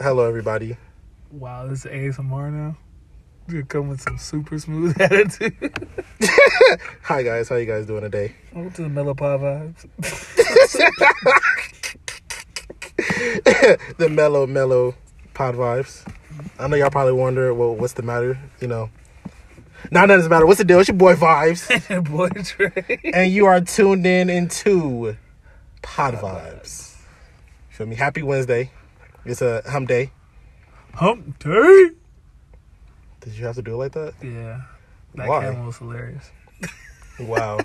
Hello, everybody. Wow, this is ASMR now. You come with some super smooth attitude. Hi, guys. How you guys doing today? Welcome to the Mellow Pod vibes. the mellow, mellow pod vibes. I know y'all probably wonder, well, what's the matter? You know, not nothing's the matter. What's the deal? It's your boy Vibes, Boy Trey. and you are tuned in into Pod Vibes. Feel me? Happy Wednesday. It's a hump day. Hump day. Did you have to do it like that? Yeah. That Why? camel was hilarious. Wow.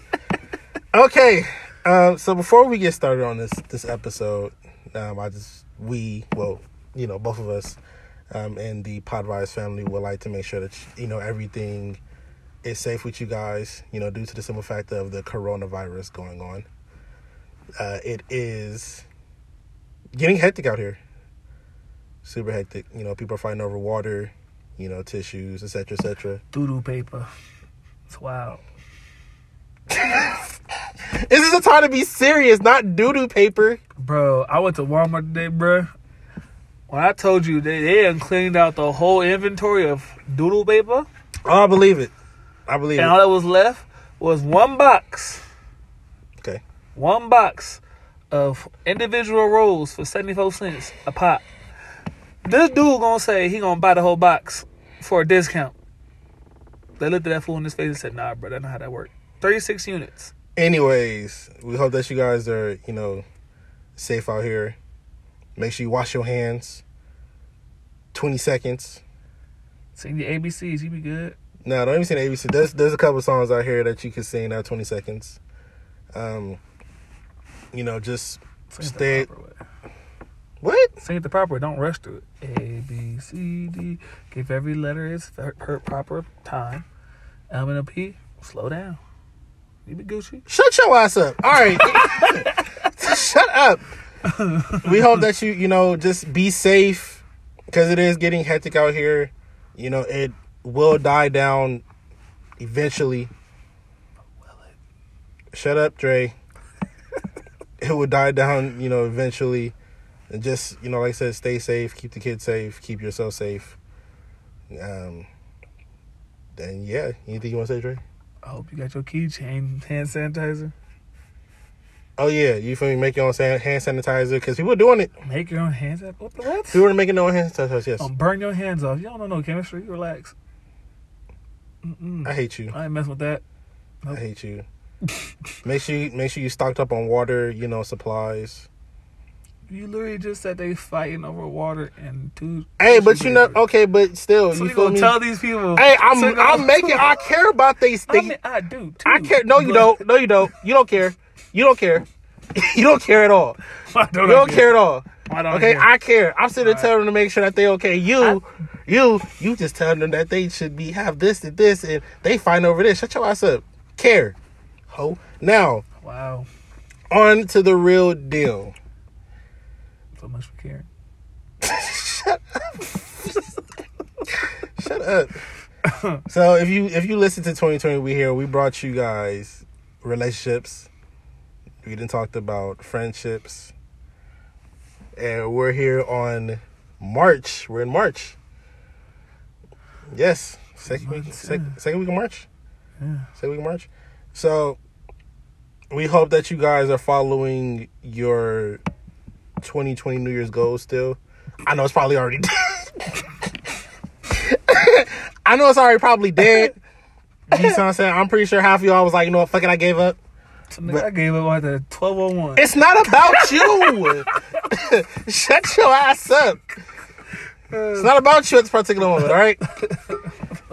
okay. Um, so before we get started on this this episode, um, I just we well, you know, both of us um, and the Pod Vibes family would like to make sure that you know everything is safe with you guys. You know, due to the simple fact of the coronavirus going on, uh, it is getting hectic out here. Super hectic. You know, people are fighting over water. You know, tissues, etc., etc. Doodoo paper. It's wild. This is a time to be serious, not doo doo paper. Bro, I went to Walmart today, bro. When I told you they, they had cleaned out the whole inventory of doodle paper, Oh, I believe it. I believe it. and it. all that was left was one box. Okay. One box of individual rolls for 74 cents a pop. This dude gonna say he gonna buy the whole box for a discount. They looked at that fool in his face and said, nah, bro, that's not how that works. 36 units. Anyways, we hope that you guys are, you know, safe out here. Make sure you wash your hands. 20 seconds. Sing the ABCs, you be good. No, don't even sing the ABC. There's there's a couple songs out here that you can sing at 20 seconds. Um, you know, just Sing Stay- the proper way. What? Sing it the proper way. Don't rush through it. A, B, C, D. Give every letter its her proper time. M and a P. Slow down. You be Gucci. Shut your ass up. All right. Shut up. we hope that you, you know, just be safe because it is getting hectic out here. You know, it will die down eventually. Shut up, Dre. it will die down, you know, eventually. And just, you know, like I said, stay safe, keep the kids safe, keep yourself safe. Um, then yeah, anything you want to say, Dre? I hope you got your keychain hand sanitizer. Oh yeah, you feel me? Make your own hand sanitizer because people are doing it. Make your own hand sanitizer. What? People are making their own hand sanitizer. Yes, Um, burn your hands off. Y'all don't know chemistry. Relax. Mm-mm. I hate you. I ain't messing with that. I hate you. make sure you make sure you stocked up on water. You know supplies. You literally just said they fighting over water and two. Hey, but you know, okay, but still, So you you feel gonna me? tell these people? Hey, I'm So I'm making. I care about these I things. mean, I do too. I care. No, you don't. No, you don't. You don't care. You don't care. you don't care at all. Don't You don't care at all. Don't Okay, I care? I care. I'm sitting there telling them to make sure that they okay. You, you, you just telling them that they should be have this and this, and they fight over this. Shut your ass up. Care, ho. Now Wow. on to the real deal. So much for caring. Shut up. Shut up. so if you if you listen to 2020 we here we brought you guys relationships. We didn't talked about friendships. And we're here on March. We're in March. Yes. Second week sec, yeah. second week of March. Yeah. Second week of March. So we hope that you guys are following your 2020 New Year's goals still. I know it's probably already I know it's already probably dead. You know what I'm saying? I'm pretty sure half of y'all was like, you know what, fuck it, I gave up. Nigga, I gave up at the twelve oh one. It's not about you. Shut your ass up. It's not about you at this particular moment, all right?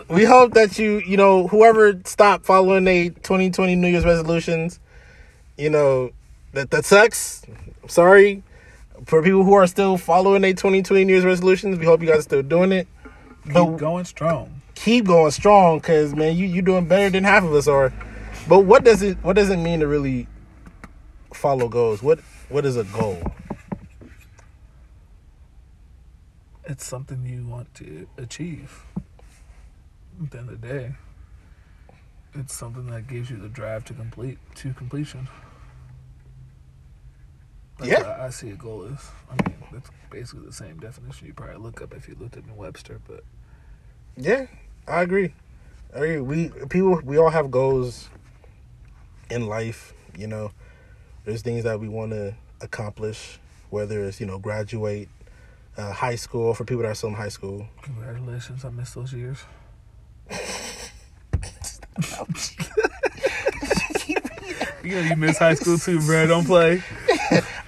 We hope that you, you know, whoever stopped following their 2020 New Year's resolutions, you know, that that sucks. I'm sorry. For people who are still following their 2020 New Year's resolutions, we hope you guys are still doing it. Keep But going strong. keep going strong because man you you doing better than half of us are but what does it what does it mean to really follow goals what what is a goal It's something you want to achieve. At the end of the day, it's something that gives you the drive to complete to completion. That's Yeah. what I see a goal is. I mean, That's basically the same definition you probably look up if you looked up in Webster, but Yeah, I agree. I agree. We people we all have goals in life. You know, there's things that we want to accomplish, whether it's you know graduate uh, high school for people that are still in high school. congratulations, I missed those years. you know you miss high school too, bro. Don't play.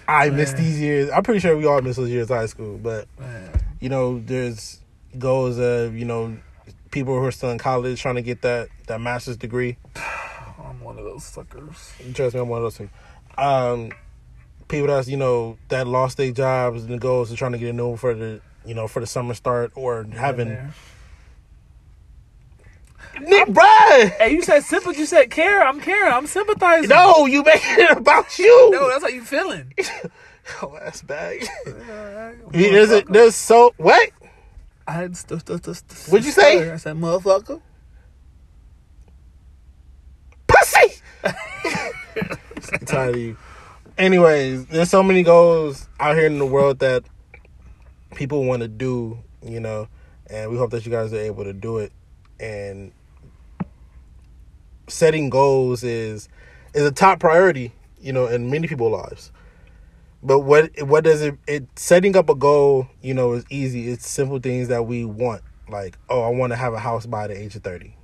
I miss Man. these years. I'm pretty sure we all miss those years of high school, but Man. you know, there's goals of you know people who are still in college trying to get that that master's degree. I'm one of those suckers. Trust me, I'm one of those things. Um, people that's you know that lost their jobs and the goals of trying to get a new one for the you know for the summer start or having. Nick, bruh. Hey, you said simple. You said care. I'm caring. I'm sympathizing. No, you making it about you. no, that's how you feeling. oh, that's bad. Yeah, there's a, motherfucker. there's so what? I had st- st- st- st- What'd you say? I said, motherfucker. Pussy. I'm tired of you. Anyways, there's so many goals out here in the world that people want to do, you know, and we hope that you guys are able to do it. And setting goals is is a top priority, you know, in many people's lives. But what what does it it setting up a goal, you know, is easy. It's simple things that we want. Like, oh, I want to have a house by the age of 30.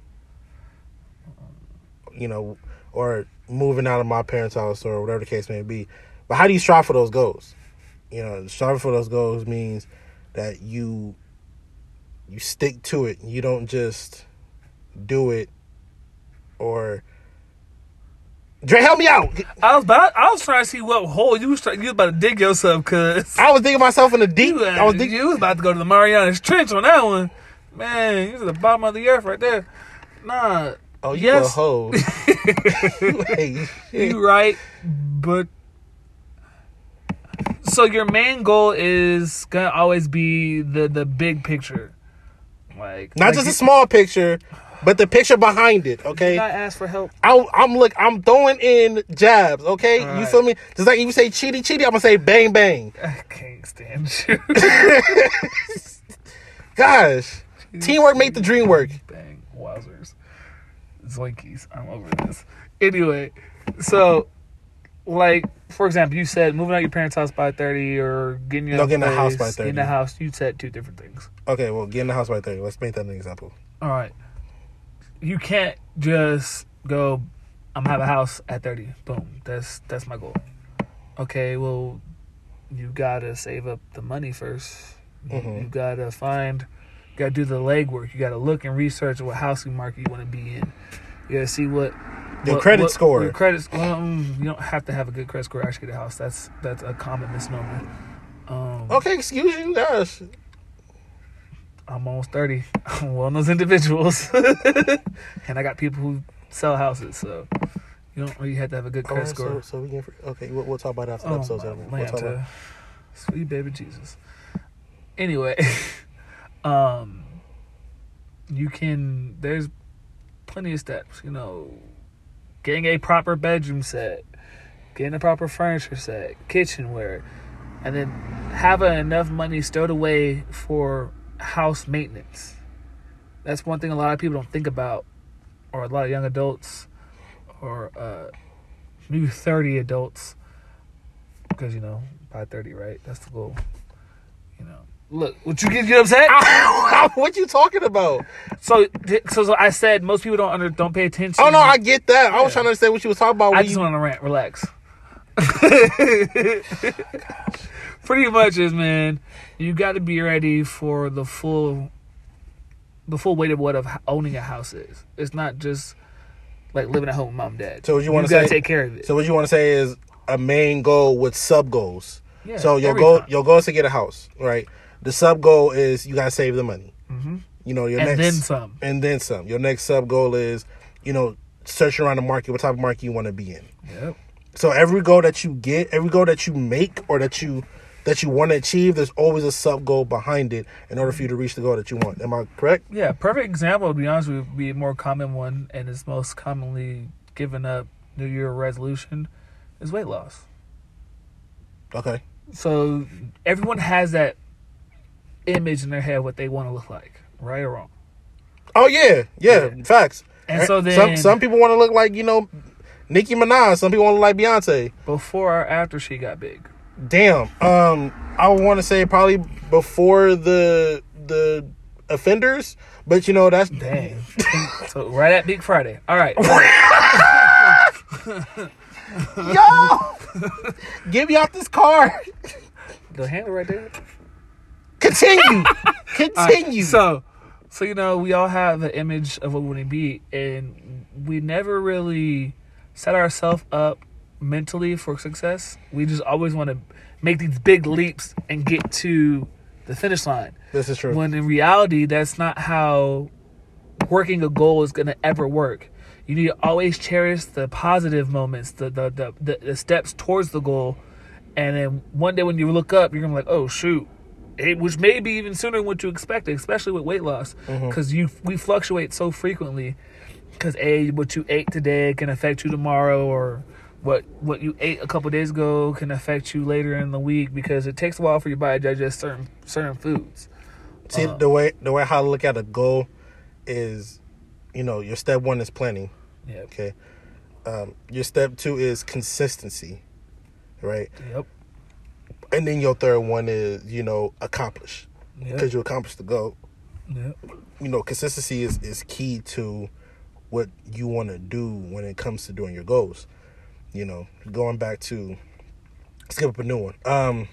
You know, or moving out of my parents' house or whatever the case may be. But how do you strive for those goals? You know, striving for those goals means that you you stick to it. You don't just do it or Dre, help me out. I was about. I was trying to see what hole you was. Trying, you was about to dig yourself, cause I was digging myself in the deep. you, I was digging. you was about to go to the Marianas Trench on that one. Man, you was at the bottom of the earth right there. Nah. Oh, you yes, a hoe. hey, you right, but so your main goal is gonna always be the the big picture, like not like just you, a small picture, but the picture behind it. Okay. I ask for help. I, I'm look. I'm throwing in jabs. Okay, you feel me? Just like if you say cheaty cheaty, I'm gonna say bang bang. I can't stand you. Gosh, teamwork make the dream work. Bang, wowzers. Zoinkies. I'm over this. Anyway, so, like, for example, you said moving out your parents' house by 30 or getting your No, own getting the house by Getting a 30. house, you said two different things. Okay, well, get in the house right there. Let's make that an example. All right. You can't just go, I'm gonna have a house at 30. Boom. That's that's my goal. Okay, well, you gotta save up the money 1st You, Mhm. you gotta find, you gotta do the legwork. You gotta look and research what housing market you want to be in. You gotta see what Your what- credit what- score. Your credit. score. um, you don't have to have a good credit score to actually get a house. That's that's a common misnomer. Um, Okay, excuse you. Gosh, I'm almost 30. I'm one of those individuals. and I got people who sell houses, so you don't really have to have a good credit Alright, score. so so we can. Okay, we'll, we'll talk about that after the oh, episode's. We'll talk about. Sweet baby Jesus. Anyway, um, you can, there's plenty of steps, you know, getting a proper bedroom set, getting a proper furniture set, kitchenware, and then having enough money stowed away for house maintenance. That's one thing a lot of people don't think about, or a lot of young adults, or uh, maybe 30 adults, because, you know, by 30, right? That's the goal. You know, look, what you get, get upset? what you talking about? So, so, so I said most people don't under, don't pay attention. Oh no, I get that. I was Yeah. trying to understand what you was talking about. I just you, want to rant. Relax. Pretty much is, man. You got to be ready for the full, the full weight of what of owning a house is. It's not just like living at home with mom and dad. So what you wanna say- take care of it. so what you want to say is a main goal with sub goals. yeah, so your goal, time. your goal is to get a house, right? The sub goal is you gotta save the money. Mhm. You know your next and next then some. and then some. Your next sub goal is, you know, searching around the market, what type of market you want to be in. Yep. So every goal that you get, every goal that you make or that you that you want to achieve, there's always a sub goal behind it in order for you to reach the goal that you want. Am I correct? Yeah, perfect example. To be honest, with you, would be a more common one, and is most commonly given up New Year resolution is weight loss. Okay. So everyone has that image in their head what they want to look like, right or wrong. Oh yeah, yeah, Yeah. facts. And so then some some people want to look like you know Nicki Minaj. Some people want to look like Beyonce. before or after she got big. Damn. Um, I want to say probably before the the offenders, but you know that's Dang. so right at Big Friday. All right. yo. Get me out this car. The handle right there. Continue. All right, Continue. So, so you know, we all have an image of what we want to be, and we never really set ourselves up mentally for success. We just always want to make these big leaps and get to the finish line. this is true. When in reality, that's not how working a goal is going to ever work. You need to always cherish the positive moments, the the, the the the steps towards the goal, and then one day when you look up, you're gonna be like, oh shoot, it, which may be even sooner than what you expected, especially with weight loss, mm-hmm. because you we fluctuate so frequently. Because a what you ate today can affect you tomorrow, or what what you ate a couple days ago can affect you later in the week. Because it takes a while for your body to digest certain certain foods. See Uh, the way the way how I look at a goal is, you know, your step one is planning. Yeah. Okay. Um, your step two is consistency, right? Yep. And then your third one is, you know, accomplish Yep. because you accomplish the goal. Yep. You know, consistency is is key to what you want to do when it comes to doing your goals. You know, going back to skip up a new one. Um,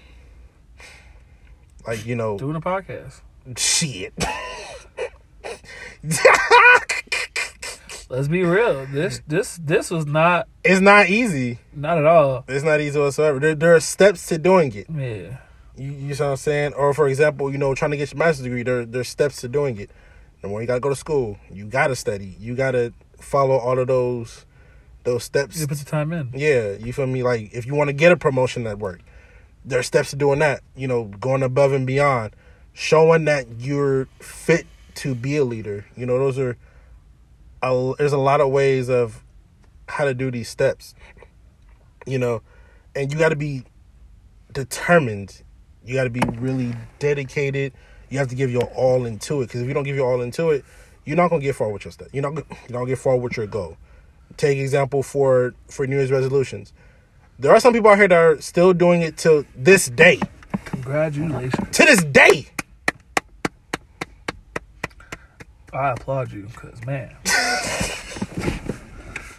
like you know, Doing a podcast. shit. Let's be real. This this this was not it's not easy. not at all. It's not easy whatsoever. There, there are steps to doing it. Yeah. You, you know what I'm saying? Or for example, you know, trying to get your master's degree, there there's steps to doing it. And when you gotta go to school, you gotta study. You gotta follow all of those those steps. You put the time in. Yeah, you feel me? Like if you want to get a promotion at work, there are steps to doing that. You know, going above and beyond, showing that you're fit to be a leader. You know, those are a, there's a lot of ways of how to do these steps. You know, and you got to be determined. You got to be really dedicated. You have to give your all into it because if you don't give your all into it, you're not gonna get far with your stuff. You're not you're not get far with your goal. Take example for for New Year's resolutions. There are some people out here that are still doing it till this day. Congratulations. To this day. I applaud you because man,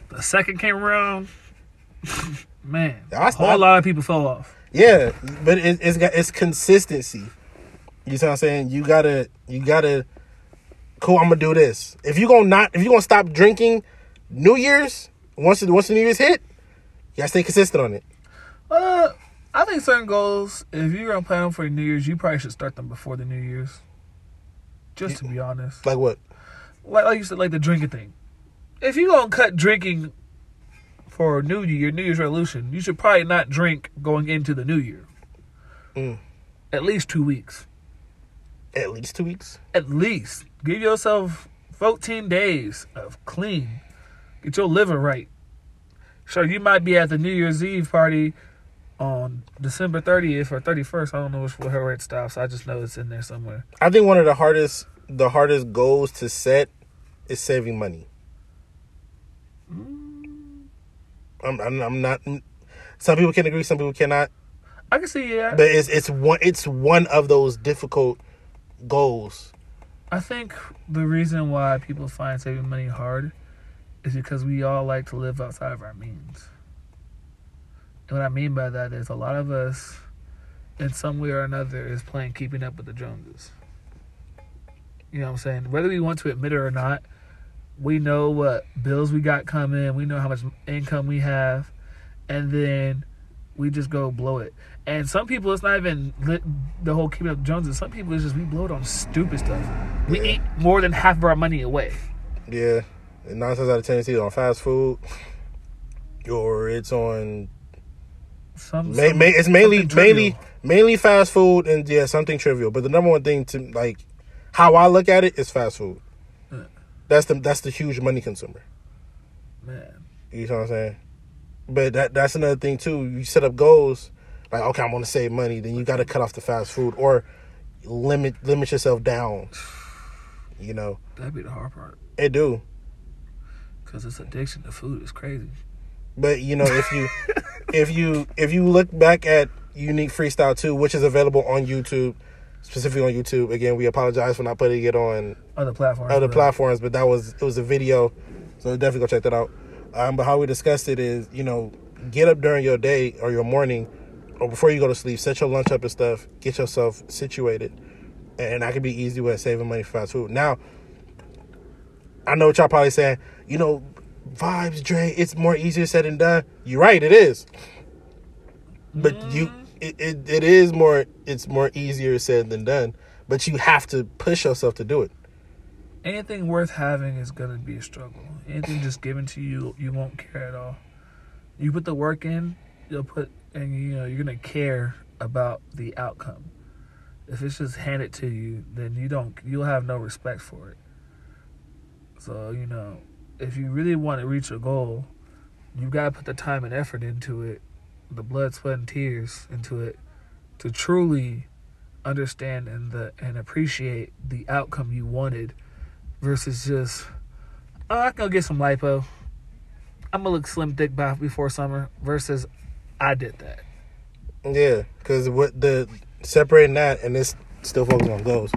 the second came around, man, a whole not- lot of people fell off. Yeah, but it, it's got it's consistency. You see what I'm saying? You gotta you gotta. Cool, I'm gonna do this. If you gonna not, if you gonna stop drinking, New Year's once the once the New Year's hit, you gotta stay consistent on it. Uh, I think certain goals, if you're gonna plan them for New Year's, you probably should start them before the New Year's. Just to be honest, Like what? like like you said, like the drinking thing. If you're gonna cut drinking for New Year, New Year's resolution, you should probably not drink going into the New Year. Mm. At least two weeks. At least two weeks. At least give yourself 14 days of clean. Get your liver right. Sure, you might be at the New Year's Eve party on December 30th or 31st. I don't know which where it stops. I just know it's in there somewhere. I think one of the hardest the hardest goals to set is saving money. Mm. I'm, I'm, I'm not. Some people can agree, some people cannot. I can see yeah. But it's it's one it's one of those difficult goals. I think the reason why people find saving money hard is because we all like to live outside of our means. And what I mean by that is a lot of us, in some way or another, is playing keeping up with the Joneses. You know what I'm saying? Whether we want to admit it or not, we know what bills we got coming, we know how much income we have, and then we just go blow it. And some people, it's not even the whole keeping up Joneses. Some people, it's just we blow it on stupid stuff. We Yeah. eat more than half of our money away. Yeah, and nine times out of ten, it's either on fast food or it's on. Some, Ma- some- ma- it's mainly mainly mainly fast food and yeah, something trivial. But the number one thing to like how I look at it is fast food. Yeah. That's the that's the huge money consumer. man. You know what I'm saying? But that that's another thing too. You set up goals, like okay, I'm gonna save money, then you got to cut off the fast food or limit limit yourself down. You know, That'd be the hard part. it do. Cause this addiction to food is crazy. But you know, if you if you if you look back at Unique Freestyle 2, which is available on YouTube, specifically on YouTube. Again, we apologize for not putting it on Other platforms. other but- platforms, but that was it was a video, so definitely go check that out. Um, but how we discussed it is, you know, get up during your day or your morning, or before you go to sleep, set your lunch up and stuff, get yourself situated, and that could be easy way of saving money for fast food. Now, I know what y'all probably saying, you know, vibes, Dre, it's more easier said than done. You're right, it is, but mm-hmm. you, it, it, it is more, it's more easier said than done. But you have to push yourself to do it. anything worth having is gonna be a struggle. Anything just given to you, you won't care at all. You put the work in, you'll put, and you know you're gonna care about the outcome. If it's just handed to you, then you don't, you'll have no respect for it. So you know, if you really want to reach a goal, you gotta put the time and effort into it, the blood, sweat, and tears into it, to truly understand and the and appreciate the outcome you wanted versus just oh I can go get some lipo. I'm gonna look slim thick by before summer versus I did that. Yeah, because what the separating that and this still focusing on goals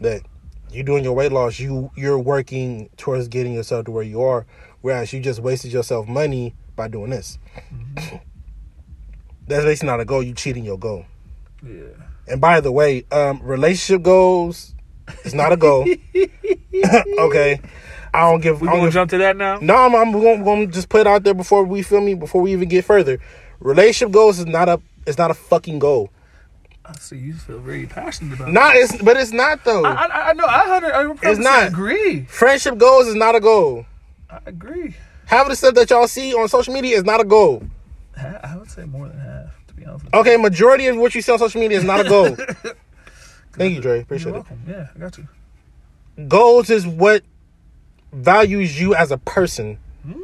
that you doing your weight loss, you you're working towards getting yourself to where you are, whereas you just wasted yourself money by doing this. That's basically not a goal. You cheating your goal. Yeah. And by the way, um, relationship goals is not a goal. okay, I don't give. We gonna give jump to that now? no, I'm, I'm going, going to just put it out there before we feel me before we even get further. Relationship goals is not a it's not a fucking goal. I see you feel very passionate about Not it's but it's not though. I, I, I know I hundred I It's not. agree. Friendship goals is not a goal. I agree. Having the stuff that y'all see on social media is not a goal. I would say more than half, to be honest with you. Okay, majority of what you see on social media is not a goal. Thank you, Dre. Appreciate it. Yeah, I got you. Goals is what values you as a person. Hmm?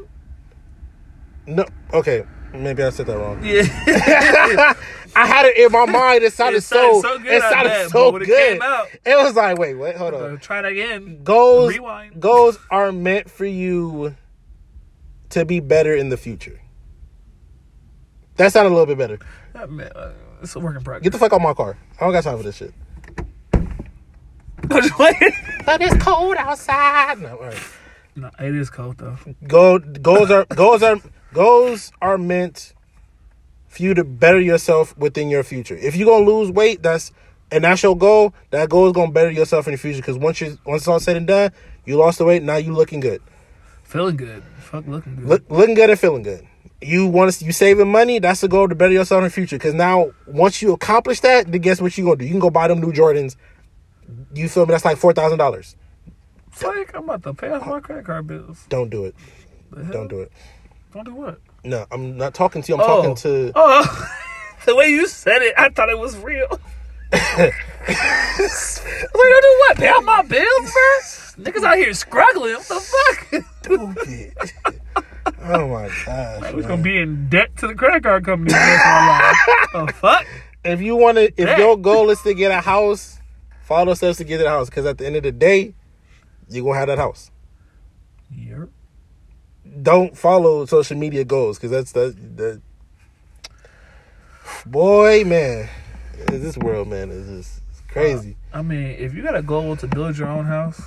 No, okay, maybe I said that wrong. Yeah. I had it in my mind. It sounded, It sounded so, so good, It sounded so when it came out- it was like, wait, wait, hold on. try that again. Goals, Rewind. goals are meant for you to be better in the future. That sounded a little bit better. Uh, man, it's a work in progress. Get the fuck out my car. I don't got time for this shit. But it's cold outside. No, all right. No, it is cold though. Go, goals are goals are goals are meant for you to better yourself within your future. If you're gonna lose weight, that's and that's your goal. That goal is gonna better yourself in the future. Because once you once it's all said and done, you lost the weight. Now you looking good. Feeling good. Fuck looking good. Look, looking good and feeling good. You want to you saving money? That's the goal to better yourself in the future. Because now once you accomplish that, then guess what you gonna do? You can go buy them new Jordans. You feel me? That's like four thousand dollars. Like I'm about to pay off my credit card bills. Don't do it. Don't do it. Don't do what? No, I'm not talking to you. I'm Oh. talking to. Oh, the way you said it, I thought it was real. Like, don't do what? Pay off my bills first? Niggas out here struggling. What the fuck? Stupid. oh my gosh. We're man. gonna be in debt to the credit card company. the rest of our lives. The fuck? If you want to, if Yeah. your goal is to get a house, follow steps to get a house. Because at the end of the day, you're gonna have that house. Yep. Don't follow social media goals because that's the the. Boy, man, this world, man, is just crazy. Uh, I mean, if you got a goal to build your own house,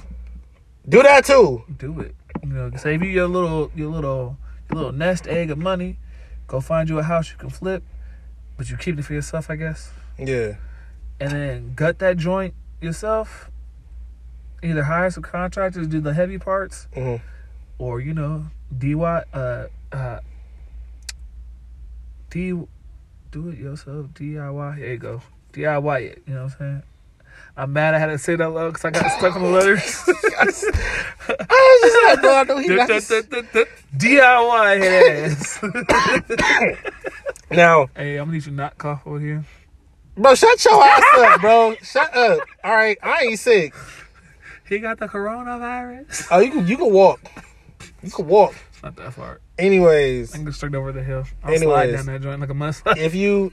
Do that too. do it. You know, save you your little, your little, your little nest egg of money. Go find you a house you can flip, but you keep it for yourself, I guess. Yeah, and then gut that joint yourself. Either hire some contractors to do the heavy parts, Mhm. or you know, DIY, uh, uh, D, do it yourself, DIY. Here you go, DIY it. You know what I'm saying? I'm mad I had to say that loud because I got stuck on the letters. I was just like, bro, I know. DIY ass. Now, hey, I'm gonna need you to not cough over here. bro, shut your ass up, bro. Shut up. All right, I ain't sick. He got the coronavirus. Oh, you can you can walk. You can walk. It's not that far. Anyways, I can go straight over the hill. I'll slide down that joint like a mustard. if you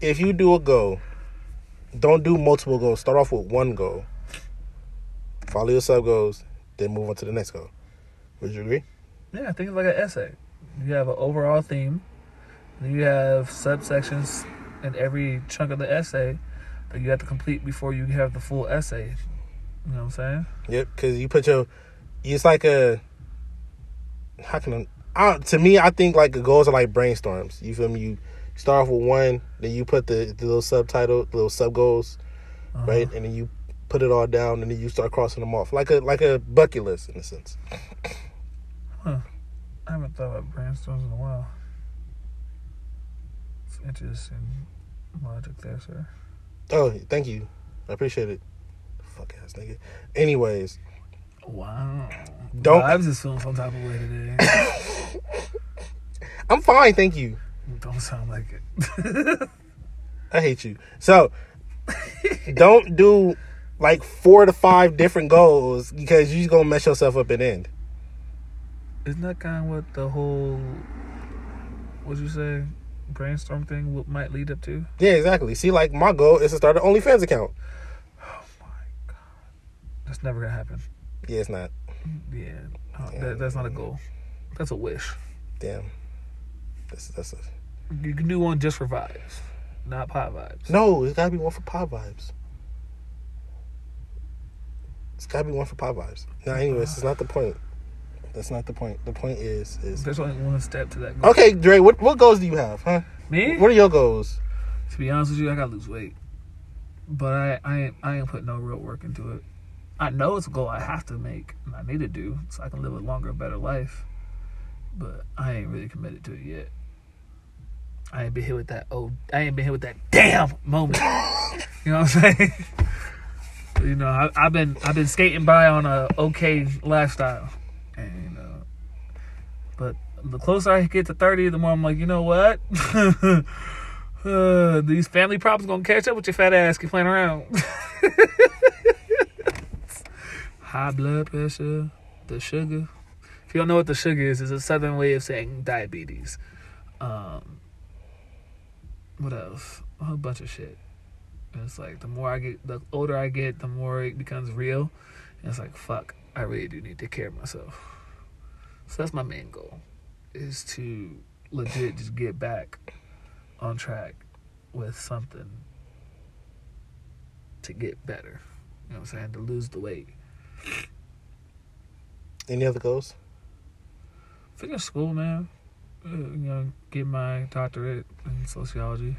if you do a goal, don't do multiple goals. Start off with one goal. Follow your sub goals, then move on to the next goal. Would you agree? Yeah, I think it's like an essay. You have an overall theme, then you have subsections in every chunk of the essay that you have to complete before you have the full essay. You know what I'm saying? Yep, because you put your, it's like a, how can I, I, to me, I think like the goals are like brainstorms. You feel me? You start off with one, then you put the, the little subtitle, the little sub goals, Uh-huh. right? And then you put it all down, and then you start crossing them off like a like a bucket list in a sense. Huh. I haven't thought about brainstorms in a while. It's interesting logic there, sir. Oh, thank you, I appreciate it. Fuck ass nigga. Anyways, Wow. Don't- Vibes is feeling some type of way today. I'm fine, thank you. Don't sound like it. I hate you. So don't do like four to five different goals because you're just gonna mess yourself up and end. Isn't that kind of what the whole, what'd you say, brainstorm thing might lead up to? Yeah, exactly. See, like my goal is to start an OnlyFans account. That's never gonna happen. Yeah, it's not. Yeah, no, that, that's not a goal. That's a wish. Damn. That's that's a You can do one just for vibes, not Pod Vibes. no. It's gotta be one for Pod Vibes. It's gotta be one for Pod Vibes. Now, anyways, it's not the point. That's not the point. The point is is There's only one step to that goal. okay, Dre. What what goals do you have, huh? Me? What are your goals? To be honest with you, I gotta lose weight, but I I ain't, I ain't put no real work into it. I know it's a goal I have to make and I need to do so I can live a longer, better life. But I ain't really committed to it yet. I ain't been here with that. Oh, I ain't been here with that damn moment. you know what I'm saying? you know, I, I've been I've been skating by on a okay lifestyle, and you know, but the closer I get to thirty, the more I'm like, you know what? Uh, these family problems gonna catch up with your fat ass. Keep playing around. High blood pressure, the sugar. If you don't know what the sugar is, it's a southern way of saying diabetes. Um, what else? A whole bunch of shit. And it's like the more I get, the older I get, the more it becomes real. And it's like, fuck, I really do need to care of myself. So that's my main goal, is to legit just get back on track with something to get better. You know what I'm saying? To lose the weight. Any other goals? Finish school, man. Uh, you know, get my doctorate in sociology.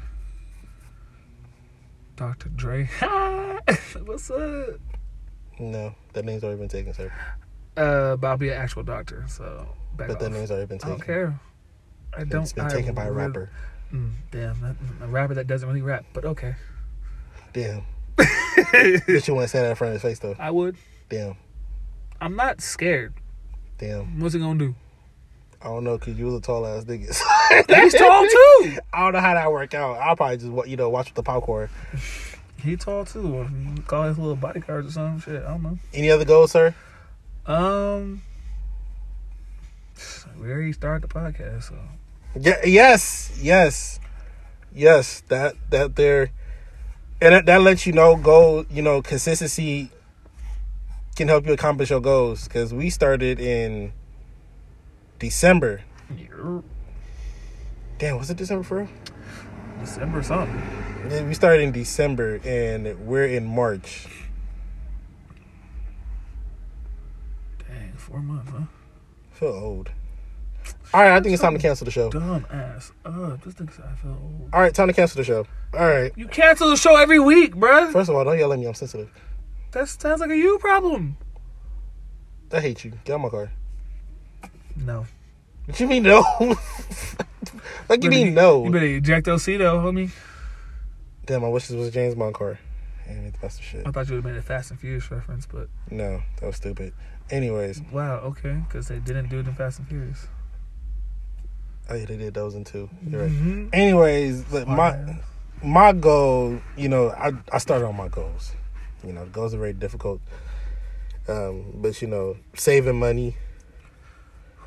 Dr. Dre. What's up? No, that name's already been taken, sir. Uh, but I'll be an actual doctor, so But off. that name's already been taken. I don't care. I don't. It's been I taken by a really- rapper. Mm, damn, a rapper that doesn't really rap, but okay. Damn. Bitch, you want to say that in front of his face though. I would. Damn. I'm not scared. Damn. What's he gonna do? I don't know, cause you was a tall ass nigga. He's tall too. I don't know how that work out. I'll probably just you know watch with the popcorn. He tall too. You call his little bodyguards or some shit. I don't know. Any other goals, sir? Um, we already started the podcast, so Yeah, yes, yes, yes. That that there, and that, that lets you know goal. You know, consistency can help you accomplish your goals. Because we started in December. Damn, was it December for real? December something. We started in December and we're in March. Dang, four months, huh? I feel old. All right, I think it's time to cancel the show. Dumb ass. Uh, this nigga I feel old. All right, time to cancel the show. All right. You cancel the show every week, bruh. First of all, don't yell at me. I'm sensitive. That sounds like a you problem. I hate you. Get out my car. No. What you mean no? like you mean no? You better eject those though, homie. Damn, I wish this was a James Bond car. Ain't the best of shit. I thought you would have made a Fast and Furious reference, but No, that was stupid. Anyways, wow, okay, because they didn't do it in Fast and Furious. oh yeah, they did those in two. You're right. Mhm. Anyways, look, my my goal, you know, I I started on my goals. You know, the goals are very difficult. Um, but you know, saving money,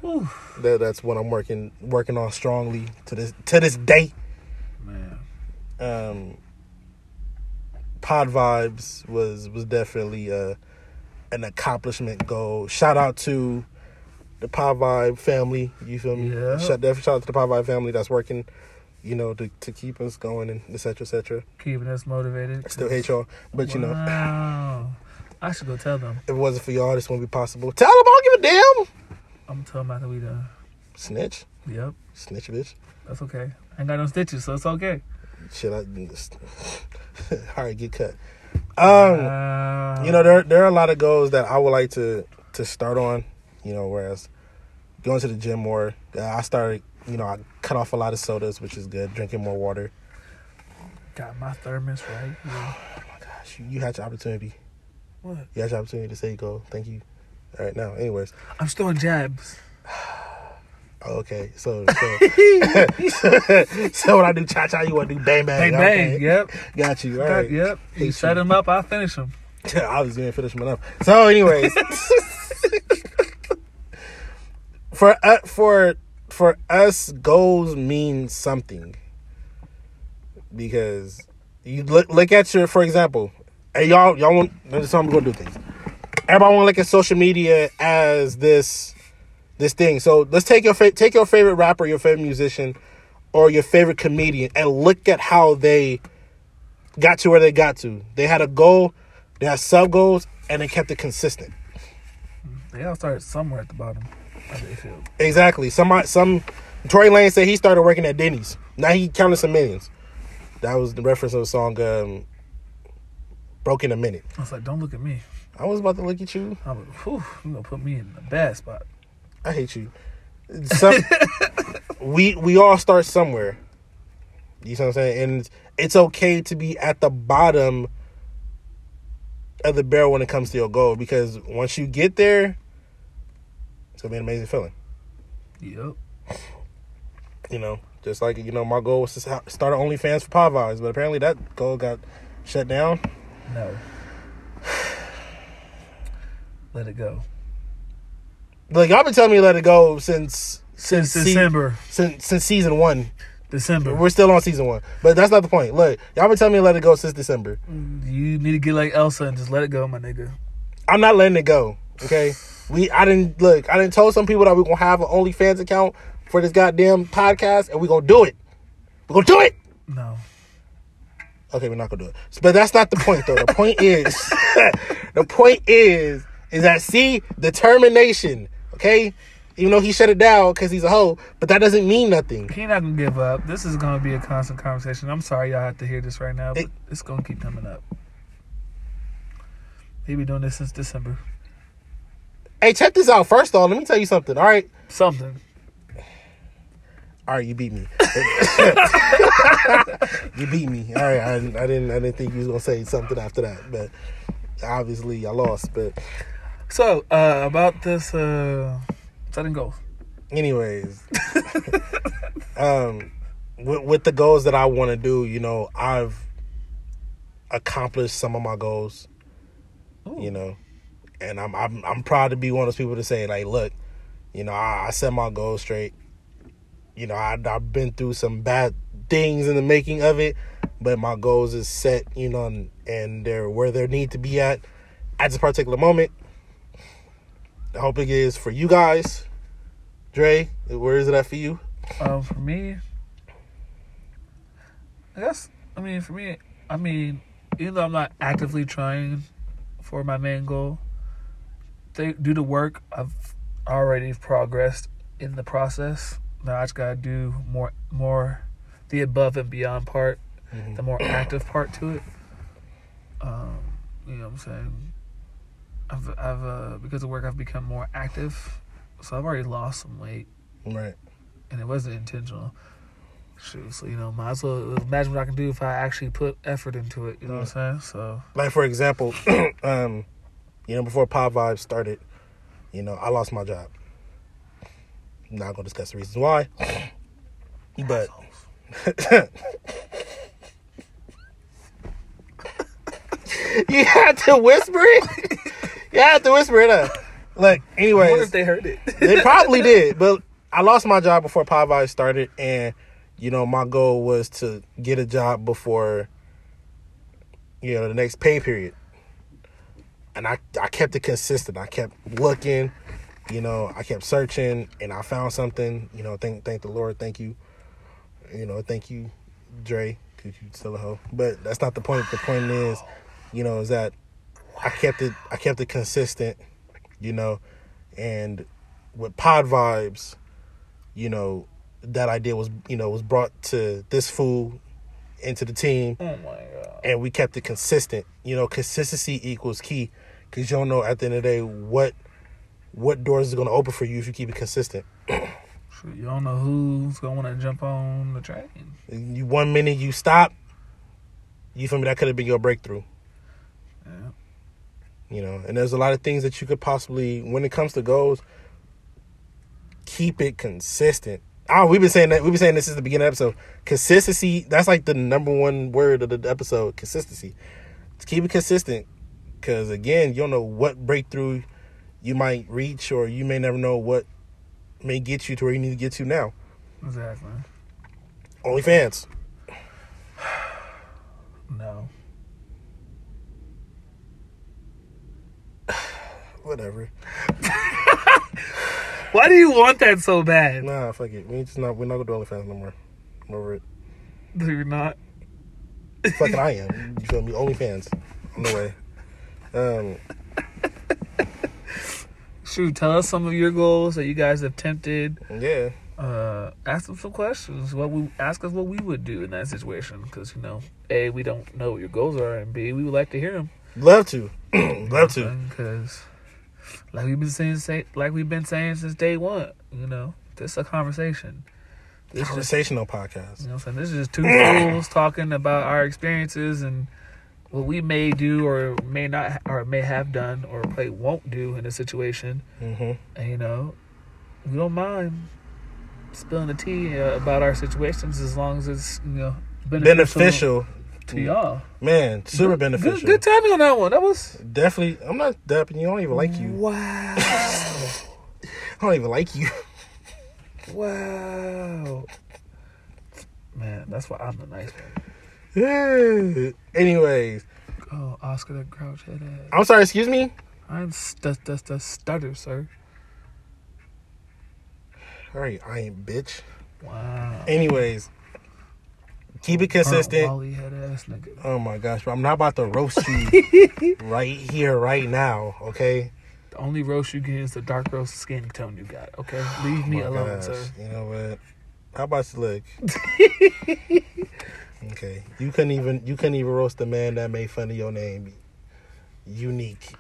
Whew. that that's what I'm working working on strongly to this to this day. Man, um, Pod Vibes was was definitely uh, an accomplishment goal. Shout out to the Pod Vibe family. You feel me? Yeah. Shout, shout out to the Pod Vibe family that's working, you know, to, to keep us going and et cetera, et cetera. Keeping us motivated. I still hate y'all, but you know, Wow. I should go tell them. if it wasn't for y'all, this wouldn't be possible. Tell them I don't give a damn. I'm tell them after we done. Snitch, Yep, snitch, bitch. that's okay. I ain't got no stitches, so it's okay. Shit, I all right, get cut. Um. Wow. You know, there there are a lot of goals that I would like to to start on. You know, whereas going to the gym more, I started. You know, I cut off a lot of sodas, which is good. Drinking more water. got my thermos right here. Oh my gosh, you, you had your opportunity. What? You had your opportunity to say go. Thank you. All right, now, anyways, I'm throwing jabs. oh, okay. So, so, so when I do cha cha, you want to do bang bang? Bang bang. Okay. Yep. Got you. All Got- right. Yep. You set him up, I finish him. Yeah, I was gonna finish mine up. So, anyways, for uh, for for us, goals mean something because you look look at your, for example, hey y'all y'all want this is how I'm gonna do things. Everybody want to look at social media as this this thing. So let's take your take your favorite rapper, your favorite musician, or your favorite comedian, and look at how they got to where they got to. They had a goal, they had sub goals, and they kept it consistent. They all started somewhere at the bottom. How they feel. Exactly. Some some Tory Lanez said he started working at Denny's. Now he counted some millions. That was the reference of the song um, "Broke in a Minute." I was like, don't look at me. I was about to look at you. I was, whew, you gonna put me in the bad spot. I hate you. Some, we we all start somewhere. You see what I'm saying? And it's okay to be at the bottom of the barrel when it comes to your goal because once you get there, it's gonna be an amazing feeling. Yep. You know, just like you know, my goal was to start an OnlyFans for Pod Vibes, but apparently that goal got shut down. No. Let it go. Like y'all been telling me to let it go since Since se- December. since since season one. December. We're still on season one, but that's not the point. Look, y'all been telling me to let it go since December. You need to get like Elsa and just let it go, my nigga. I'm not letting it go. Okay, we I didn't look. I didn't tell some people that we're gonna have an OnlyFans account for this goddamn podcast, and we're gonna do it. We're gonna do it. No. Okay, we're not gonna do it. But that's not the point, though. The point is, the point is, is that see determination. Okay, even though he shut it down because he's a hoe, but that doesn't mean nothing. He not gonna give up. This is gonna be a constant conversation. I'm sorry y'all have to hear this right now, but It- it's gonna keep coming up. He been doing this since December. Hey, check this out. First off, let me tell you something. All right, Something. all right, you beat me. you beat me. All right, I, I didn't, I didn't think you was gonna say something after that, but obviously I lost. But So, uh about this uh setting goals. anyways, um, with, with the goals that I want to do, you know, I've accomplished some of my goals. Ooh. You know, and I'm I'm I'm proud to be one of those people to say like, look, you know, I, I set my goals straight. You know, I, I've been through some bad things in the making of it, but my goals is set. You know, and, and they're where they need to be at at this particular moment. I hope it is for you guys. Dre, where is it at for you? Um, for me, I guess. I mean, for me, I mean, even though I'm not actively trying for my main goal, they do the work. I've already progressed in the process. Now I just gotta do more, more, the above and beyond part, the more active part to it. Um, you know what I'm saying? I've, I've, uh, because of work, I've become more active. So I've already lost some weight Right. and it wasn't intentional. Shoot, so you know, might as well imagine what I can do if I actually put effort into it. You know what I'm saying? So Like for example, um, you know, before Pod Vibes started, you know, I lost my job. I'm not gonna discuss the reasons why. But you had to whisper it. you had to whisper it up. Wonder anyways, if they heard it. they probably did, but I lost my job before Pod Vibes started, and you know, my goal was to get a job before, you know, the next pay period. And I, I kept it consistent. I kept looking, you know, I kept searching and I found something, you know, thank thank the Lord, thank you. You know, thank you, Dre, because you still a hoe. But that's not the point. The point is, you know, is that I kept it I kept it consistent, you know, and with pod vibes, you know, that idea was you know was brought to this fool into the team Oh my god. and we kept it consistent you know consistency equals key because you don't know at the end of the day what what doors is going to open for you if you keep it consistent. You don't know who's gonna want to jump on the train. you one minute you stop you feel me? That could have been your breakthrough. Yeah. you know and there's a lot of things that you could possibly when it comes to goals keep it consistent. Oh we've been saying that we've been saying this since the beginning of the episode. Consistency that's like the number one word of the episode consistency. To keep it consistent because again you don't know what breakthrough you might reach or you may never know what may get you to where you need to get to now Exactly. OnlyFans. No. Whatever. Why do you want that so bad? Nah, fuck it. We just not we're not gonna do OnlyFans no more. I'm over it. Do you not? Fucking I am. You feel me? OnlyFans. On the way. Um Shoot, tell us some of your goals that you guys have tempted. yeah. Uh, ask them some questions. What we ask us what we would do in that situation, because you know, a we don't know what your goals are, and b we would like to hear them. Love to. Love to. Because, like we've been saying, say, like we've been saying since day one, you know, this is a conversation. This is just, Conversational podcast. you know, what I'm saying this is just two fools talking about our experiences and what we may do or may not or may have done or probably won't do in a situation. Mm-hmm. And you know, we don't mind spilling the tea uh, about our situations as long as it's you know Beneficial. to y'all. Man, super Good- beneficial. Good, good timing on that one. That was Definitely. I'm not dapping you. I don't even like you. wow, I don't even like you. wow. Man, that's why I'm the nice one. Yeah. Anyways, Oh, Oscar the Grouch head ass. I'm sorry. Excuse me. I'm st- st- st- stutter, sir. All right, I ain't bitch. Wow. Anyways, keep it consistent. Wally head ass nigga. Oh my gosh, bro. I'm not about to roast you right here, right now, okay? The only roast you get is the dark roast skin tone you got. Okay, oh leave me Oh alone, gosh, sir. You know what? How about you look? okay. You couldn't even you couldn't even roast the man that made fun of your name. Unique.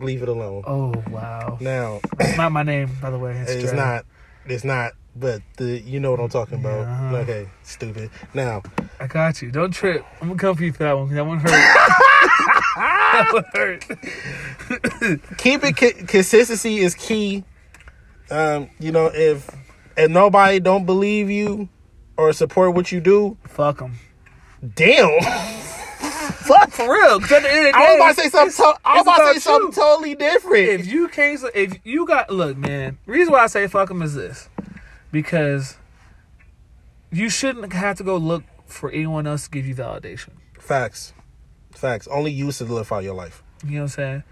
Leave it alone. Oh wow. Now, That's not my name, by the way. It's, it's not it's not but the you know what I'm talking about. Yeah. Okay, stupid. Now, I got you. Don't trip. I'm gonna come for you for that one. 'cause That one hurt. that one hurt. keep it co- consistency is key. Um, you know, if if nobody don't believe you or support what you do, Fuck them. Damn. Fuck for real. at the end of the I was about to say something. To- I was it's about to say about something you. totally different. if you can't, if you got, look, man. Reason why I say fuck them is this, because you shouldn't have to go look for anyone else to give you validation. Facts, facts. Only you solidify your life. You know what I'm saying?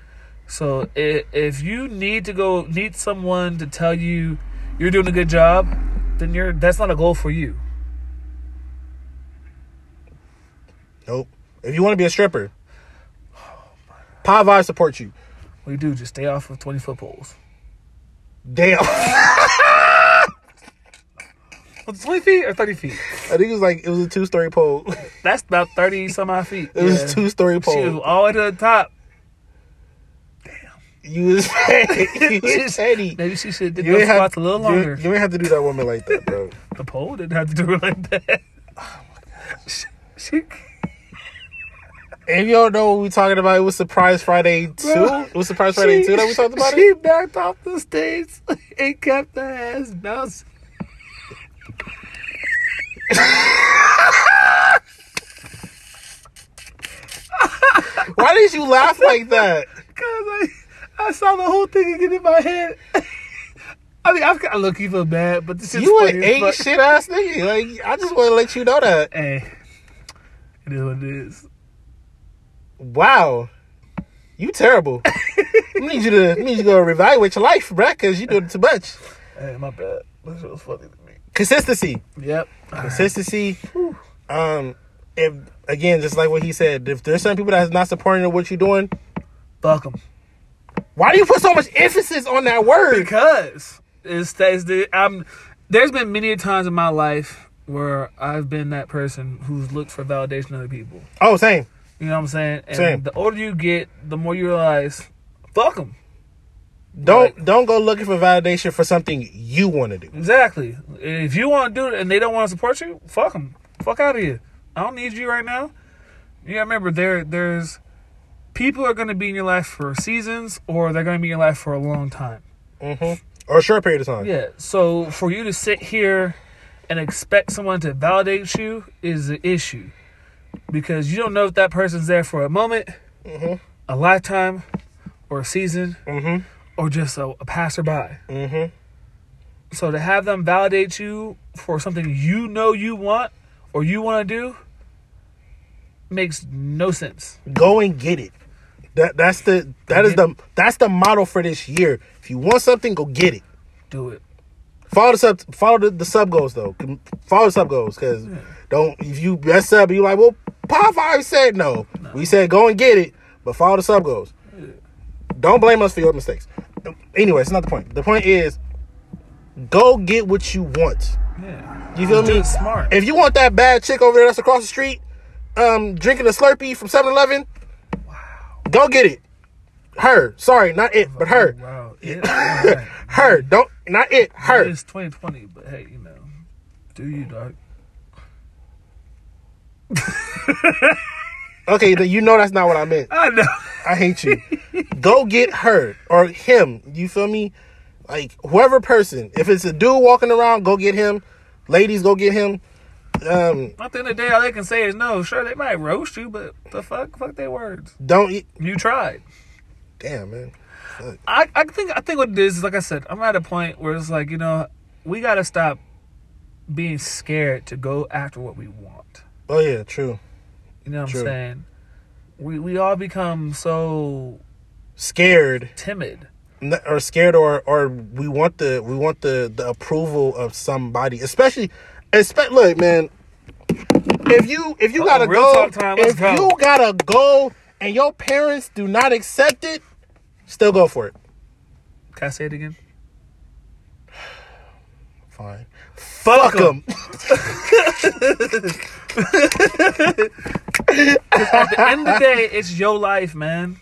So if, if you need to go need someone to tell you you're doing a good job, then you're that's not a goal for you. Nope. If you want to be a stripper, Vibe supports you. What you do? Just stay off of 20 foot poles. Damn. Was it 20 feet or 30 feet? I think it was like it was a two story pole. That's about 30 some odd feet. It was Yeah. a two story pole. She was all the way to the top. Damn. You was petty. You was petty. Maybe she should have did You those have, a little you, longer. you ain't have to do that woman like that, bro. the pole didn't have to do it like that. Oh she, she, If you don't know what we talking about, it was Surprise Friday 2. It was Surprise Friday 2 that we talked about she it? backed off the stage and kept her ass bouncing. Why did you laugh like that? Cause I, I saw the whole thing again in my head. I mean, I've got to look even bad, but this is You an ain't shit ass nigga. Like I just want to let you know that. Hey, it is what it is. Wow, you terrible. I need you to I need you to go reevaluate your life, bruh, because you doing too much. Hey, my bad. This was funny to me. Consistency, Yep. consistency. Um, if again, just like what he said, if there's some people that's not supporting what you're doing, Fuck them. why do you put so much emphasis on that word? Because it's, it's the I'm. There's been many times in my life where I've been that person who's looked for validation other people. Oh, same. You know what I'm saying? And Same. the older you get, the more you realize, fuck them. Don't don't go looking for validation for something you want to do. Exactly. If you want to do it and they don't want to support you, fuck them. Fuck out of here. I don't need you right now. You gotta remember, there there's people are gonna be in your life for seasons, or they're gonna be in your life for a long time. hmm Or a short period of time. Yeah. So for you to sit here and expect someone to validate you is an issue because you don't know if that person's there for a moment, a lifetime, or a season, hmm or just a, a passerby. hmm So to have them validate you for something you know you want or you want to do makes no sense. Go and get it. That that's the that is the that's the model for this year. If you want something, go get it. Do it. Follow the sub follow the, the sub goals though. Follow the sub goals because don't if you mess up, you like well, Pop already said no. We said go and get it, but follow the sub goals. Don't blame us for your mistakes. Anyway, it's not the point. The point is, go get what you want. Yeah. You feel me? smart. If you want that bad chick over there that's across the street, um, drinking a Slurpee from 7-Eleven, go get it. Her, sorry, not it, but her, Wow. Yeah. Her. Don't not it, her. It's 2020, but hey, you know, do you, dog? Okay, you know that's not what I meant. I know. I hate you. go get her or him. You feel me? Like whoever person. If it's a dude walking around, go get him. Ladies, go get him. Um, At the end of the day, all they can say is no. Sure, they might roast you, but the fuck, fuck their words. don't eat. You tried. Damn, man. I, I think I think what it is is like I said, I'm at a point where it's like you know we got to stop being scared to go after what we want. Oh yeah, true. You know what True. I'm saying? We we all become so Scared. timid. or scared or or we want the we want the the approval of somebody especially especially look man if you if you Uh-oh, gotta go time, if go. you gotta go and your parents do not accept it still go for it Can I say it again? fine fuck 'em. them At the end of the day, it's your life, man.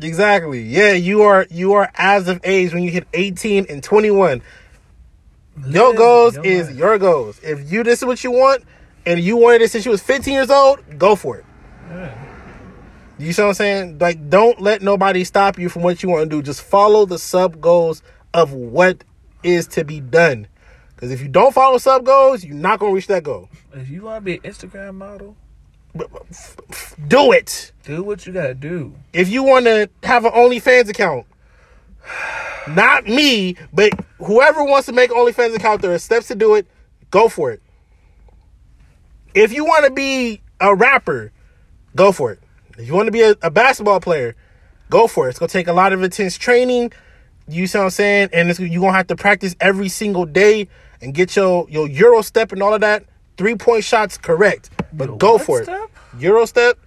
exactly yeah you are you are as of age when you hit 18 and 21 your goals your is life. your goals if you this is what you want and you wanted it since you was 15 years old go for it Yeah. You see what I'm saying? Like, don't let nobody stop you from what you want to do. Just follow the sub goals of what is to be done. Because if you don't follow sub goals, you're not gonna reach that goal. If you want to be an Instagram model, But- but f- f- Do it. do what you gotta do. If you want to have an OnlyFans account, not me, but whoever wants to make an OnlyFans account, there are steps to do it. Go for it. If you want to be a rapper, go for it. If you want to be a, a basketball player, go for it. It's gonna take a lot of intense training. You see what I'm saying? And it's, you're gonna have to practice every single day and get your your Euro step and all of that three point shots correct. But go for step? it. Euro step.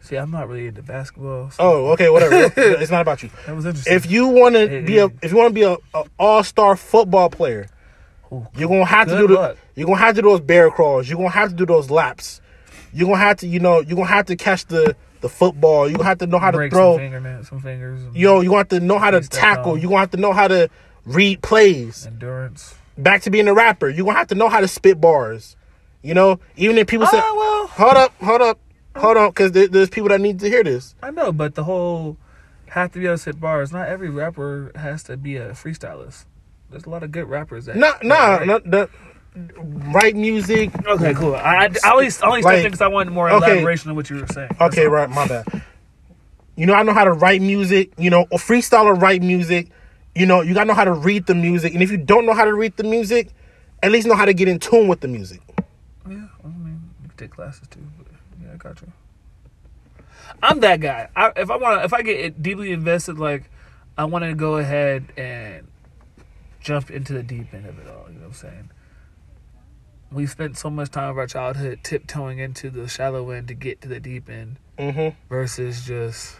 See, I'm not really into basketball. So Oh, okay, whatever. it's not about you. that was interesting. If you want to be a if you want to be a, a all star football player, Ooh, you're gonna have to do the you're gonna have to do those bear crawls. You're gonna have to do those laps. You're gonna have to you know you're gonna have to catch the the football. You're have to know how to break throw. some fingernails, some fingers, and You you have to know how to tackle. Gonna have to know how to read plays. endurance. Back to being a rapper, you're gonna have to know how to spit bars. You know, even if people say, Ah, well, "Hold up, hold up, hold on," because there, there's people that need to hear this. I know, but the whole have to be able to spit bars. Not every rapper has to be a freestylist. There's a lot of good rappers that. Nah, that nah, write. no, right music. Okay, cool. I, I only I only Like- stepped in because I wanted more okay. elaboration on what you were saying. Okay, right, my bad. You know, I know how to write music. You know, a freestyler write music. you know, you gotta know how to read the music. And if you don't know how to read the music, at least know how to get in tune with the music. Yeah, I mean, you can take classes too. But yeah, I got you. I'm that guy. I, if I want, if I get deeply invested, like I want to go ahead and jump into the deep end of it all. You know what I'm saying? We spent so much time of our childhood tiptoeing into the shallow end to get to the deep end, Mm-hmm. versus just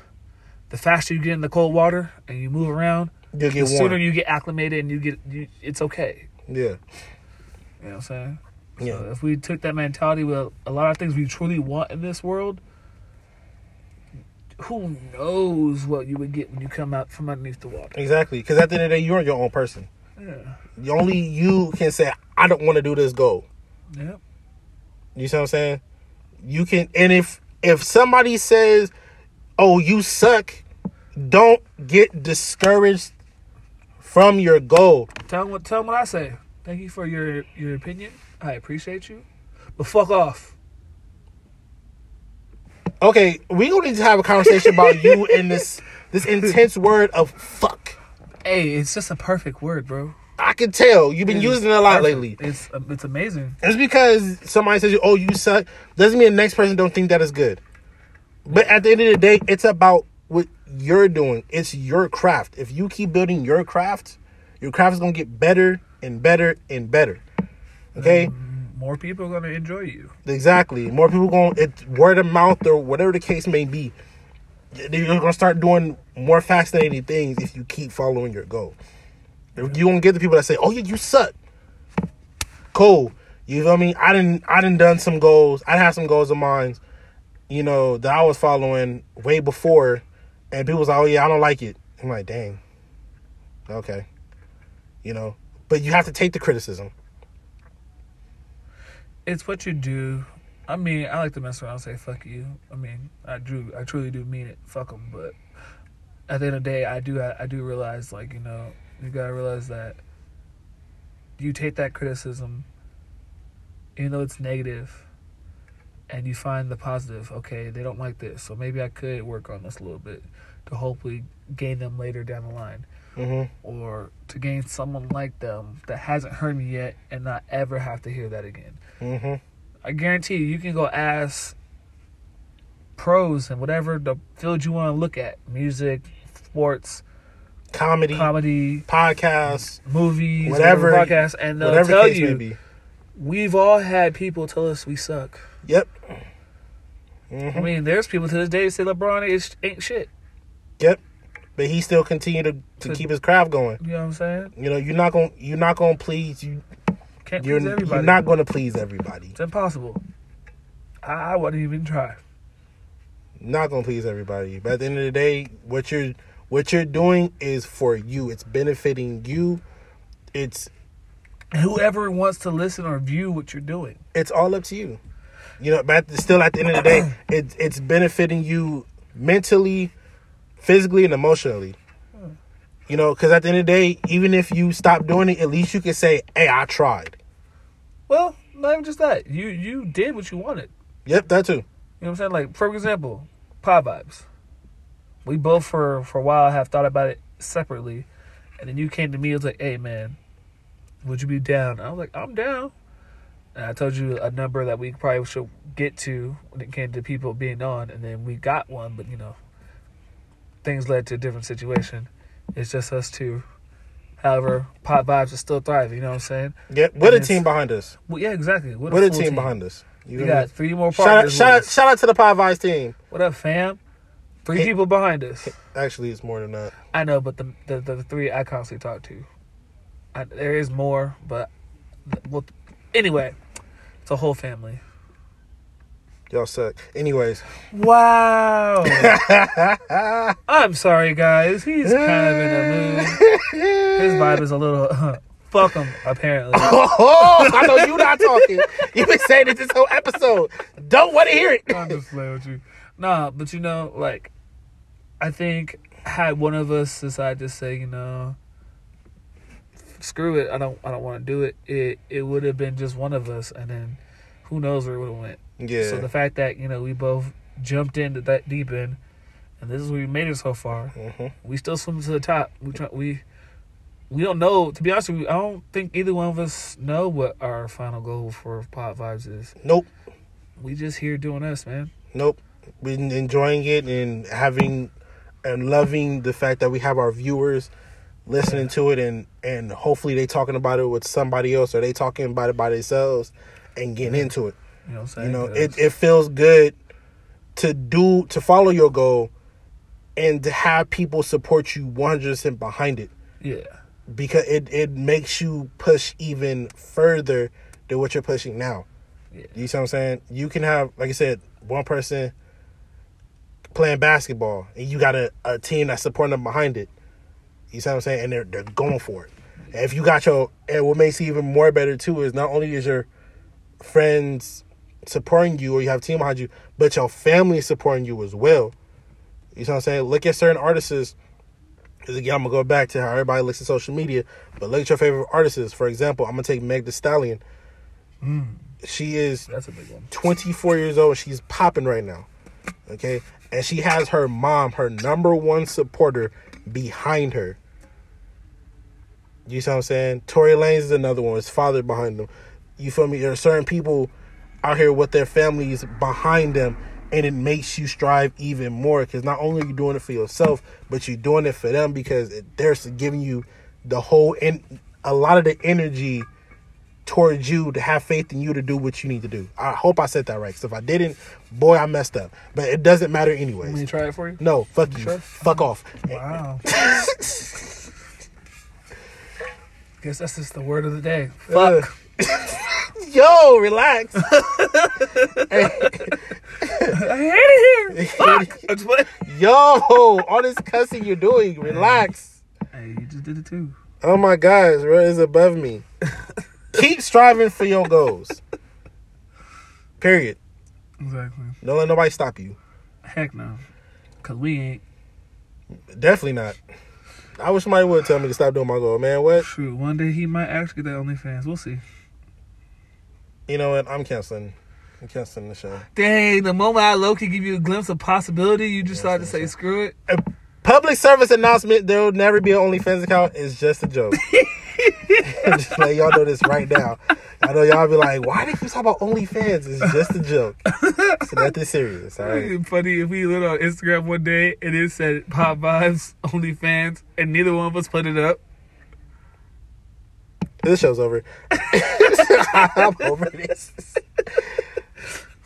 the faster you get in the cold water and you move around, the get sooner warm. you get acclimated and you get, you, it's okay. Yeah. You know what I'm saying? Yeah. So if we took that mentality with a lot of things we truly want in this world, who knows what you would get when you come out from underneath the water? Exactly. Because at the end of the day, you're your own person. Yeah. Only you can say, I don't want to do this goal. Yep. You see what I'm saying? You can, and if if somebody says, "Oh, you suck," don't get discouraged from your goal. Tell them what tell them what I say. Thank you for your your opinion. I appreciate you. But fuck off. Okay, we gonna need to have a conversation about you and this this intense word of fuck. Hey, it's just a perfect word, bro. I can tell you've been It's using it a lot perfect. lately. It's um, it's amazing. It's because somebody says, "Oh, you suck," doesn't mean the next person don't think that is good. But at the end of the day, it's about what you're doing. It's your craft. If you keep building your craft, your craft is gonna get better and better and better. Okay, More people are gonna enjoy you. exactly. More people going it's word of mouth or whatever the case may be. You're gonna start doing more fascinating things if you keep following your goal. You gonna get the people that say, "Oh, yeah, you suck." Cool. You feel me? I mean? I didn't. I didn't done some goals. I had some goals of mine. You know that I was following way before, and people was like, "Oh yeah, I don't like it." I'm like, "Dang." Okay. You know, but you have to take the criticism. It's what you do. I mean, I like to mess around and say "fuck you." I mean, I do. I truly do mean it. Fuck them. But at the end of the day, I do. I, I do realize, like you know, you gotta realize that you take that criticism, even though it's negative, and you find the positive. Okay, they don't like this, so maybe I could work on this a little bit to hopefully gain them later down the line hmm or to gain someone like them that hasn't heard me yet and not ever have to hear that again. hmm I guarantee you, you can go ask pros and whatever the field you want to look at music, sports, Comedy, comedy, podcasts, movies, Whatever- whatever, podcasts, and they'll whatever tell you we've all had people tell us we suck. Yep. I hmm mean, there's people to this day that say LeBron is, ain't shit. Yep. But he still continue to, to To- keep his craft going. You know what I'm saying? You know, you're not gonna you're not gonna please you. Can't You're, please you're not gonna please everybody. It's impossible. I, I wouldn't even try. Not gonna please everybody. But at the end of the day, what you're what you're doing is for you. It's benefiting you. It's Whoever wants to listen or view what you're doing. it's all up to you. You know, but still at the end of the day, it's it's benefiting you mentally, physically, and emotionally. You know, because at the end of the day, even if you stop doing it, at least you can say, "Hey, I tried." Well, not even just that. You you did what you wanted. Yep, that too. You know what I'm saying? Like, for example, Pod Vibes. We both, for, for a while, have thought about it separately. And then you came to me and was like, hey, man, would you be down? I was like, I'm down. And I told you a number that we probably should get to when it came to people being on. And then we got one, but, you know, things led to a different situation. It's just us two. However, Pod Vibes is still thriving, you know what I'm saying? Yep, what a team behind us. Well, yeah, exactly. What, What a full team behind us. You We me? got three more Shout out, partners. shout out, shout out to the Pod Vibes team. What up, fam? Three people behind us. Actually, it's more than that. I know, but the the, the, three I constantly talk to. I, there is more, but well, anyway, it's a whole family. Y'all suck. Anyways, Wow. I'm sorry, guys. He's kind of in a mood. His vibe is a little. fuck him, apparently. oh, I know you're not talking. You've been saying it this whole episode. Don't want to hear it. I'm just playing with you. Nah, but you know, like, I think had one of us decide to say, you know, screw it, I don't, I don't want to do it. It, it would have been just one of us, and then who knows where it would have went. Yeah. So the fact that you know we both jumped into that deep end, and this is where we made it so far. hmm We still swim to the top. We try, we we don't know. To be honest with you, I don't think either one of us know what our final goal for Pod Vibes is. Nope. We just here doing us, man. Nope. Been enjoying it and having and loving the fact that we have our viewers listening to it and and hopefully they talking about it with somebody else or they talking about it by themselves and getting into it. You know what I'm saying? You know, it, it feels good to do to follow your goal and to have people support you 100% behind it yeah, because it, it makes you push even further than what you're pushing now. Yeah. You see what I'm saying? You can have, like I said, one person playing basketball and you got a, a team that's supporting them behind it. You see what I'm saying? And they're they're going for it. And if you got your and what makes it even more better too is not only is your friends supporting you or you have a team behind you, but your family is supporting you as well. You see what I'm saying? Look at certain artists. Because again, I'm gonna go back to how everybody looks at social media, but look at your favorite artists. For example, I'm gonna take Meg Thee Stallion. Hmm. She is that's a big one. 24 years old. She's popping right now. Okay. And she has her mom, her number one supporter, behind her. You see what I'm saying? Tory Lanez is another one. His father behind them. You feel me? There are certain people out here with their families behind them, and it makes you strive even more because not only are you doing it for yourself, but you're doing it for them because they're giving you the whole and a lot of the energy towards you to have faith in you to do what you need to do. I hope I said that right. Because if I didn't, boy, I messed up. But it doesn't matter Let me anyways. try it for you. No, fuck you. Sure. Fuck off. Wow. Guess that's just the word of the day. Fuck. Yo, relax. I hate it here. Fuck. I'm just playing. Yo, all this cussing you're doing, relax. Hey, you just did it too. Oh my gosh, bro, it's above me. Keep striving for your goals. Period. Exactly. Don't let nobody stop you. Heck no. Cause we ain't. Definitely not. I wish somebody would tell me to stop doing my goal, man. What? True. One day he might actually get that OnlyFans. We'll see. You know what? I'm canceling. I'm canceling the show. Dang, the moment I low key give you a glimpse of possibility, you just started to say screw it. A public service announcement: There will never be an OnlyFans account. It's just a joke. just let y'all know this right now. I know y'all be like, "Why did you talk about OnlyFans?" It's just a joke. so nothing serious. All right. Funny if we looked on Instagram one day and it said Pod Vibes OnlyFans and neither one of us put it up. This show's over. I'm over this.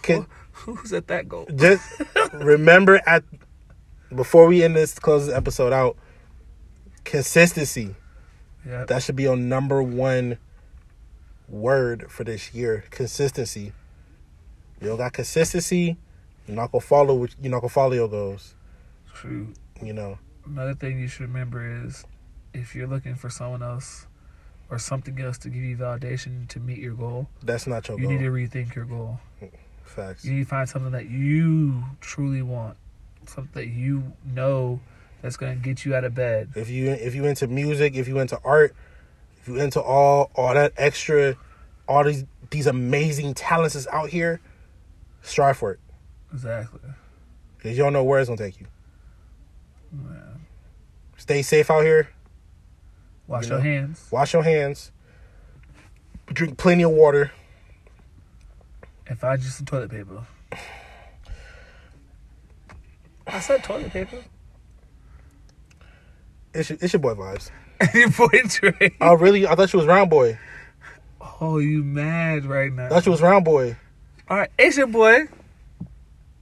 Can, Who set that goal? just remember at before we end this close this episode out, consistency. Yeah. That should be on number one word for this year. Consistency. You don't got consistency, you're not gonna follow. You're not gonna follow your goals. True. You know. Another thing you should remember is if you're looking for someone else or something else to give you validation to meet your goal, That's not your you goal. need to rethink your goal. Facts. You need to find something that you truly want, something that you know that's going to get you out of bed. If you if you into music, if you into art, if you into all all that extra, all these these amazing talents is out here, strive for it. Exactly. Cause you don't know where it's gonna take you. Yeah. Stay safe out here. Wash You your know. hands Wash your hands. Drink plenty of water. and find you some toilet paper. I said toilet paper. It's your, it's your boy vibes. your boy Trey. Oh really? I thought you was round boy. Oh, you mad right now? I thought you was round boy. All right, it's your boy.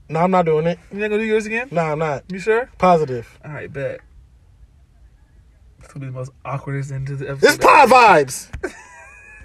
No, I'm not doing it. You not gonna do yours again? No, I'm not. You sure? Positive. All right, bet. This will be the most awkwardest end to the episode. This pod vibes.